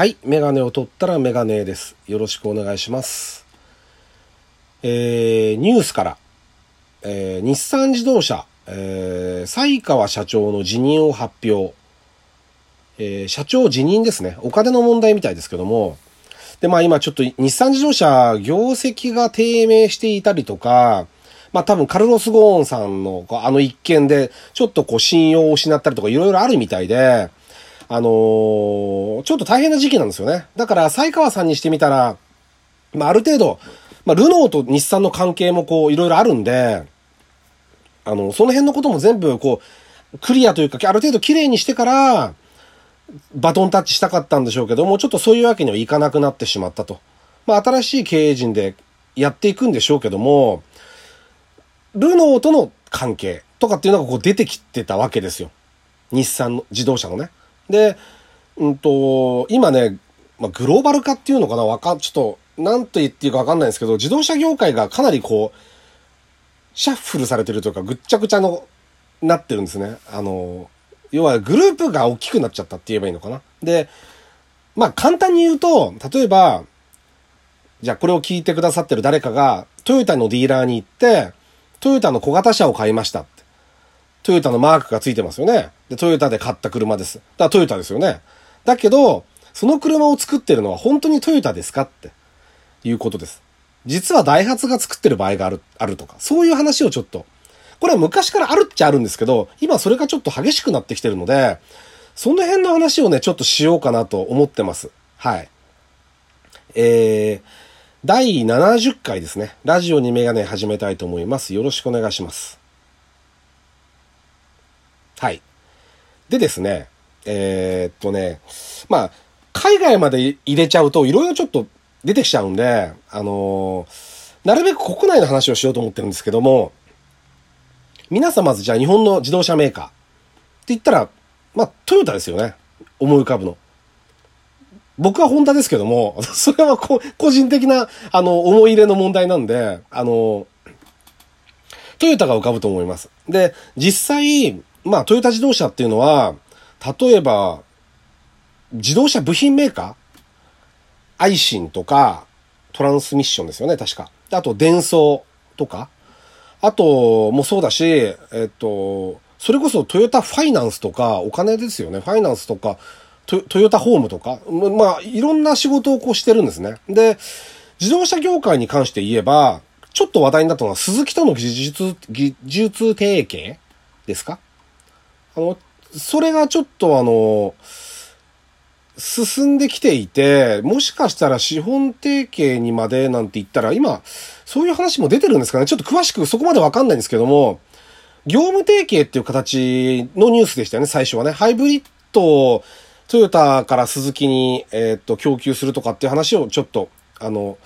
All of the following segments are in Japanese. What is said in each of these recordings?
はい。メガネを取ったらメガネです。よろしくお願いします。えー、ニュースから、えー、日産自動車、えー、西川社長の辞任を発表。えー、社長辞任ですね。お金の問題みたいですけども。で、まあ今ちょっと日産自動車、業績が低迷していたりとか、まあ多分カルロス・ゴーンさんのあの一件で、ちょっとこう信用を失ったりとかいろいろあるみたいで、あのーちょっと大変な時期なんですよね。だから、西川さんにしてみたら、まあ、ある程度、まあ、ルノーと日産の関係もこう、いろいろあるんで、あの、その辺のことも全部こう、クリアというか、ある程度綺麗にしてから、バトンタッチしたかったんでしょうけども、ちょっとそういうわけにはいかなくなってしまったと。まあ、新しい経営陣でやっていくんでしょうけども、ルノーとの関係とかっていうのがこう出てきてたわけですよ。日産の自動車のね。で、うんと、今ね、まあ、グローバル化っていうのかなわか、ちょっと、なんと言っていいかわかんないんですけど、自動車業界がかなりこう、シャッフルされてるというか、ぐっちゃぐちゃの、なってるんですね。あの、要はグループが大きくなっちゃったって言えばいいのかな。で、まあ簡単に言うと、例えば、じゃあこれを聞いてくださってる誰かが、トヨタのディーラーに行って、トヨタの小型車を買いましたって。トヨタのマークがついてますよね。で、トヨタで買った車です。だからトヨタですよね。だけど、その車を作ってるのは本当にトヨタですかっていうことです。実はダイハツが作ってる場合がある、あるとか、そういう話をちょっと、これは昔からあるっちゃあるんですけど、今それがちょっと激しくなってきてるので、その辺の話をね、ちょっとしようかなと思ってます。はい。えー、第70回ですね。ラジオにメガネ始めたいと思います。よろしくお願いします。はい。でですね、えーっとね、まあ、海外まで入れちゃうと、いろいろちょっと出てきちゃうんで、あのーなるべく国内の話をしようと思ってるんですけども、皆さんまずじゃあ日本の自動車メーカーって言ったら、まあ、トヨタですよね。思い浮かぶの。僕はホンダですけども、それはこ個人的な、あの、思い入れの問題なんで、あの、トヨタが浮かぶと思います。で、実際、まあ、トヨタ自動車っていうのは、例えば、自動車部品メーカー？アイシンとか、トランスミッションですよね、確か。あと、電装とか。あと、もそうだし、えっと、それこそトヨタファイナンスとか、お金ですよね。ファイナンスとか、トトヨタホームとか、まあ、いろんな仕事をこうしてるんですね。で、自動車業界に関して言えば、ちょっと話題になったのは、鈴木との技術、技術提携ですか？あの、それがちょっとあの、進んできていて、もしかしたら資本提携にまでなんて言ったら、今、そういう話も出てるんですかねちょっと詳しくそこまでわかんないんですけども、業務提携っていう形のニュースでしたよね、最初はね。ハイブリッドをトヨタから鈴木に、えーっと、供給するとかっていう話をちょっと、あの、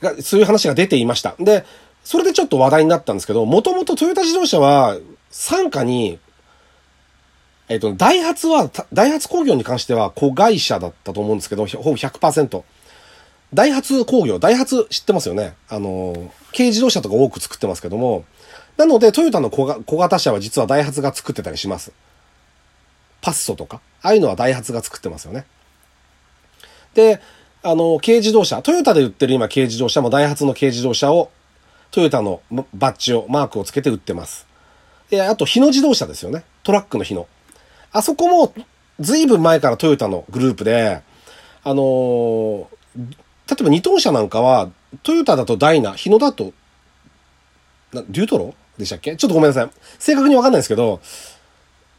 が、そういう話が出ていました。で、それでちょっと話題になったんですけど、もともとトヨタ自動車は、傘下に、えっ、と、ダイハツは、ダイハツ工業に関しては子会社だったと思うんですけど、ほぼ100%。ダイハツ工業、ダイハツ知ってますよね？あの、軽自動車とか多く作ってますけども。なので、トヨタの小小型車は実はダイハツが作ってたりします。パッソとか。ああいうのはダイハツが作ってますよね。で、あの、軽自動車、トヨタで売ってる今軽自動車もダイハツの軽自動車を、トヨタのバッジを、マークをつけて売ってます。で、あと、日野自動車ですよね。トラックの日野。あそこも、ずいぶん前からトヨタのグループで、あのー例えば二トン車なんかは、トヨタだとダイナ、日野だと、なデュートロでしたっけ？ちょっとごめんなさい。正確にわかんないですけど、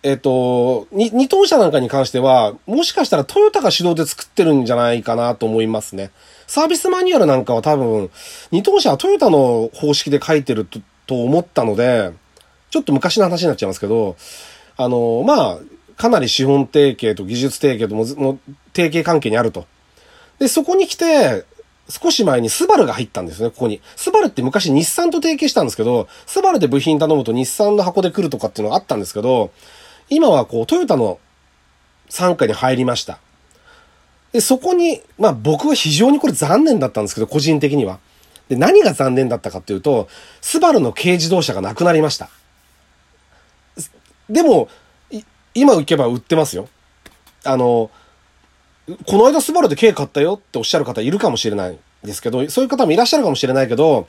えっ、と、二トン車なんかに関しては、もしかしたらトヨタが主導で作ってるんじゃないかなと思いますね。サービスマニュアルなんかは多分、二トン車はトヨタの方式で書いてるとと思ったので、ちょっと昔の話になっちゃいますけど、あの、まあ、かなり資本提携と技術提携ともも提携関係にあると。で、そこに来て、少し前にスバルが入ったんですね、ここに。スバルって昔日産と提携したんですけど、スバルで部品頼むと日産の箱で来るとかっていうのがあったんですけど、今はこう、トヨタの傘下に入りました。で、そこに、まあ僕は非常にこれ残念だったんですけど、個人的には。で、何が残念だったかっていうと、スバルの軽自動車がなくなりました。でも、今行けば売ってますよ。あの、この間スバルで軽買ったよっておっしゃる方いるかもしれないんですけど、そういう方もいらっしゃるかもしれないけど、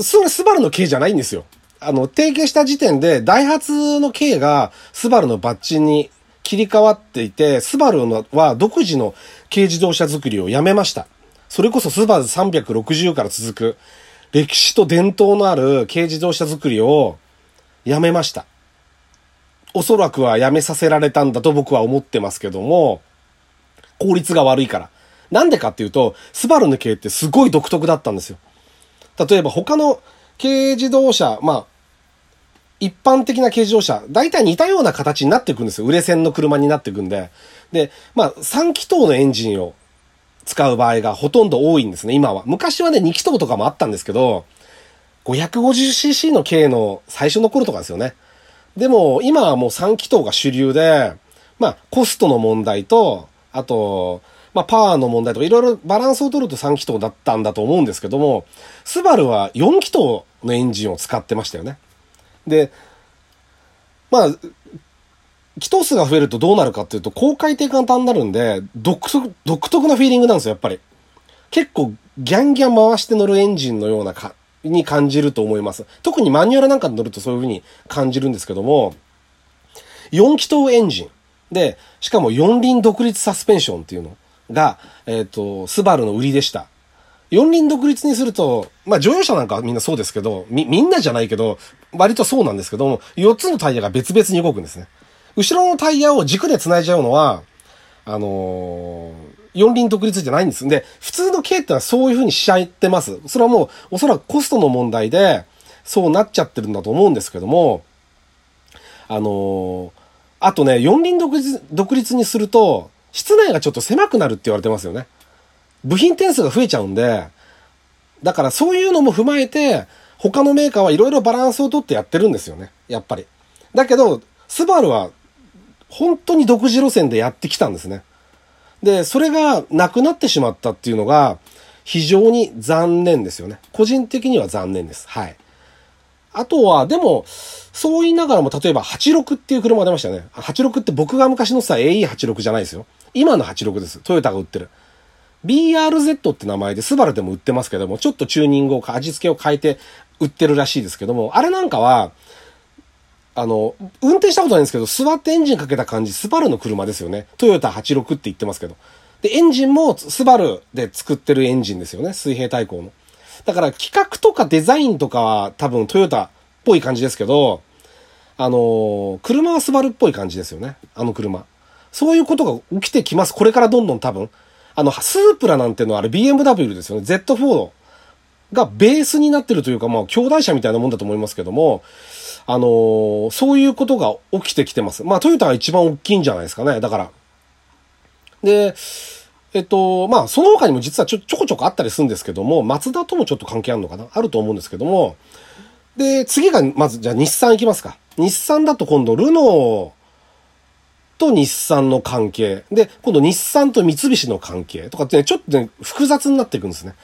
それスバルの軽じゃないんですよ。あの、提携した時点で、ダイハツの軽がスバルのバッジに切り替わっていて、スバルのは独自の軽自動車作りをやめました。それこそスバル360から続く、歴史と伝統のある軽自動車作りをやめました。おそらくはやめさせられたんだと僕は思ってますけども、効率が悪いから。なんでかっていうと、スバルの軽ってすごい独特だったんですよ。例えば他の軽自動車、まあ、一般的な軽自動車、大体似たような形になっていくんですよ。売れ線の車になっていくんで。で、まあ、3気筒のエンジンを使う場合がほとんど多いんですね、今は。昔はね、2気筒とかもあったんですけど、550cc の軽の最初の頃とかですよね。でも、今はもう3気筒が主流で、まあ、コストの問題と、あと、まあ、パワーの問題とか、いろいろバランスを取ると3気筒だったんだと思うんですけども、スバルは4気筒のエンジンを使ってましたよね。で、まあ、気筒数が増えるとどうなるかっていうと、高回転簡単になるんで、独特、独特なフィーリングなんですよ、やっぱり。結構、ギャンギャン回して乗るエンジンのようなか、に感じると思います。特にマニュアルなんかに乗るとそういう風に感じるんですけども、4気筒エンジン。で、しかも4輪独立サスペンションっていうのが、えっ、ー、と、スバルの売りでした。四輪独立にすると、まあ乗用車なんかみんなそうですけど、み、みんなじゃないけど、割とそうなんですけども、4つのタイヤが別々に動くんですね。後ろのタイヤを軸で繋いじゃうのは、あのー、四輪独立じゃないんですんで、普通の軽ってのはそういう風にしちゃってます。それはもう、おそらくコストの問題で、そうなっちゃってるんだと思うんですけども、あのー、あとね、四輪独立、独立にすると、室内がちょっと狭くなるって言われてますよね。部品点数が増えちゃうんで、だからそういうのも踏まえて、他のメーカーはいろいろバランスをとってやってるんですよね。やっぱり。だけど、スバルは本当に独自路線でやってきたんですね。で、それがなくなってしまったっていうのが非常に残念ですよね。個人的には残念です。はい。あとは、でも、そう言いながらも、例えば86っていう車出ましたよね。86って僕が昔のさ、AE86 じゃないですよ。今の86です。トヨタが売ってる。BRZ って名前でスバルでも売ってますけども、ちょっとチューニングを、味付けを変えて売ってるらしいですけども、あれなんかは、あの、運転したことないんですけど、座ってエンジンかけた感じ、スバルの車ですよね。トヨタ86って言ってますけど。で、エンジンもスバルで作ってるエンジンですよね。水平対向の。だから企画とかデザインとかは多分トヨタっぽい感じですけど、あの車はスバルっぽい感じですよね。あの車。そういうことが起きてきます。これからどんどん多分。あの、スープラなんてのはあれ BMW ですよね。Z4 がベースになってるというか、まあ、兄弟車みたいなもんだと思いますけども、あのー、そういうことが起きてきてます。まあ、トヨタが一番大きいんじゃないですかね。だから。で、えっと、まあ、その他にも実はちょ、ちょこちょこあったりするんですけども、マツダともちょっと関係あるのかな？あると思うんですけども、で、次が、まず、じゃあ日産行きますか。日産だと今度、ルノーと日産の関係。で、今度日産と三菱の関係とかってね、ちょっとね、複雑になっていくんですね。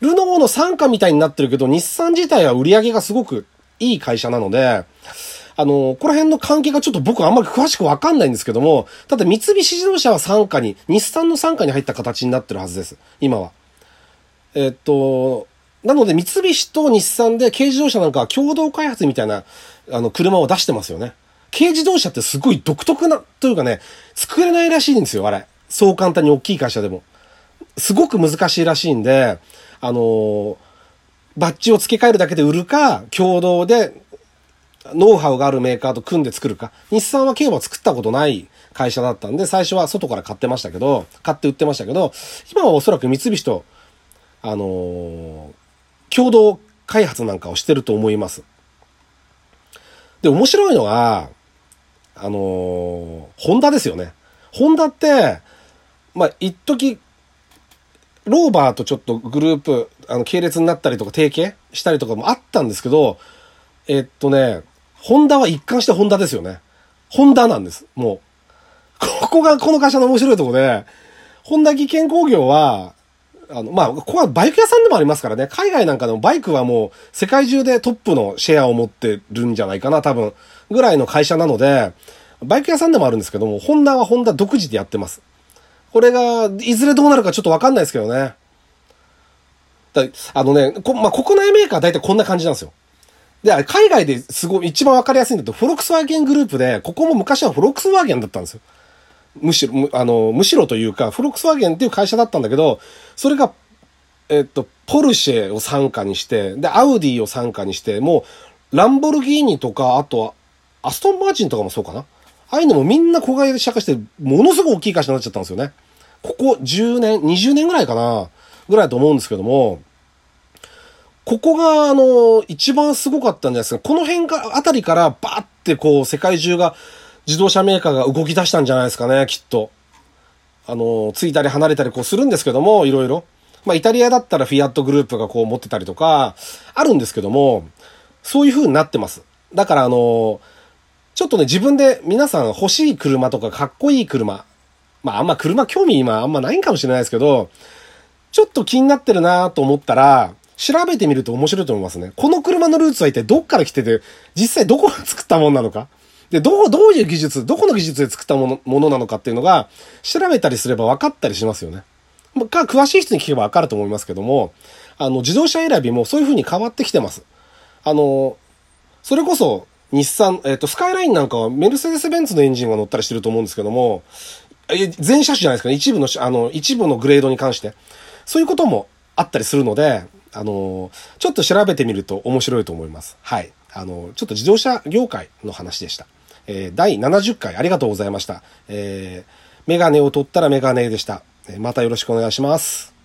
ルノーの参加みたいになってるけど、日産自体は売り上げがすごくいい会社なので、あの、この辺の関係がちょっと僕あんまり詳しくわかんないんですけども、ただ三菱自動車は参加に、日産の参加に入った形になってるはずです。今は。えっと、なので三菱と日産で軽自動車なんかは共同開発みたいな、あの、車を出してますよね。軽自動車ってすごい独特な、というかね、作れないらしいんですよ、あれ。そう簡単に大きい会社でも。すごく難しいらしいんで、あの、バッジを付け替えるだけで売るか、共同で、ノウハウがあるメーカーと組んで作るか。日産は軽は作ったことない会社だったんで、最初は外から買ってましたけど、買って売ってましたけど、今はおそらく三菱と、あの、共同開発なんかをしてると思います。で、面白いのは、あのー、ホンダですよね。ホンダって、まあ、一時ローバーとちょっとグループ、あの、系列になったりとか提携したりとかもあったんですけど、えっとね、ホンダは一貫してホンダですよね。ホンダなんです。もう。ここがこの会社の面白いとこで、ホンダ技研工業は、あの、まあ、ここはバイク屋さんでもありますからね。海外なんかでもバイクはもう世界中でトップのシェアを持ってるんじゃないかな、多分。ぐらいの会社なので、バイク屋さんでもあるんですけども、ホンダはホンダ独自でやってます。これが、いずれどうなるかちょっとわかんないですけどね。だあのね、こまあ、国内メーカー大体こんな感じなんですよ。で、海外ですごい一番わかりやすいんだと、フォルクスワーゲングループで、ここも昔はフォルクスワーゲンだったんですよ。むしろ、むあの、むしろというか、フォロクスワーゲンっていう会社だったんだけど、それが、えっと、ポルシェを参加にして、で、アウディを参加にして、もう、ランボルギーニとか、あとは、アストンマーチンとかもそうかな。ああいうのもみんな小会社化して、ものすごく大きい会社になっちゃったんですよね。ここ10年、20年ぐらいかな、ぐらいだと思うんですけども、ここが、あの、一番すごかったんじゃないですか。この辺が、あたりからバーってこう、世界中が、自動車メーカーが動き出したんじゃないですかね、きっと。あの、ついたり離れたりこうするんですけども、いろいろ。まあ、イタリアだったらフィアットグループがこう持ってたりとか、あるんですけども、そういう風になってます。だからあの、ちょっとね、自分で皆さん欲しい車とかかっこいい車、まああんま車興味今あんまないんかもしれないですけど、ちょっと気になってるなと思ったら、調べてみると面白いと思いますね。この車のルーツは一体どっから来てて、実際どこが作ったもんなのか。で、どう、どういう技術、どこの技術で作ったもの、ものなのかっていうのが、調べたりすれば分かったりしますよね。か、詳しい人に聞けば分かると思いますけども、あの、自動車選びもそういう風に変わってきてます。あの、それこそ、日産、えっ、ー、と、スカイラインなんかはメルセデス・ベンツのエンジンが乗ったりしてると思うんですけども、全車種じゃないですかね。一部の、あの、一部のグレードに関して。そういうこともあったりするので、あの、ちょっと調べてみると面白いと思います。はい。あの、ちょっと自動車業界の話でした。えー、第70回ありがとうございました。えー、メガネを取ったらメガネでした。またよろしくお願いします。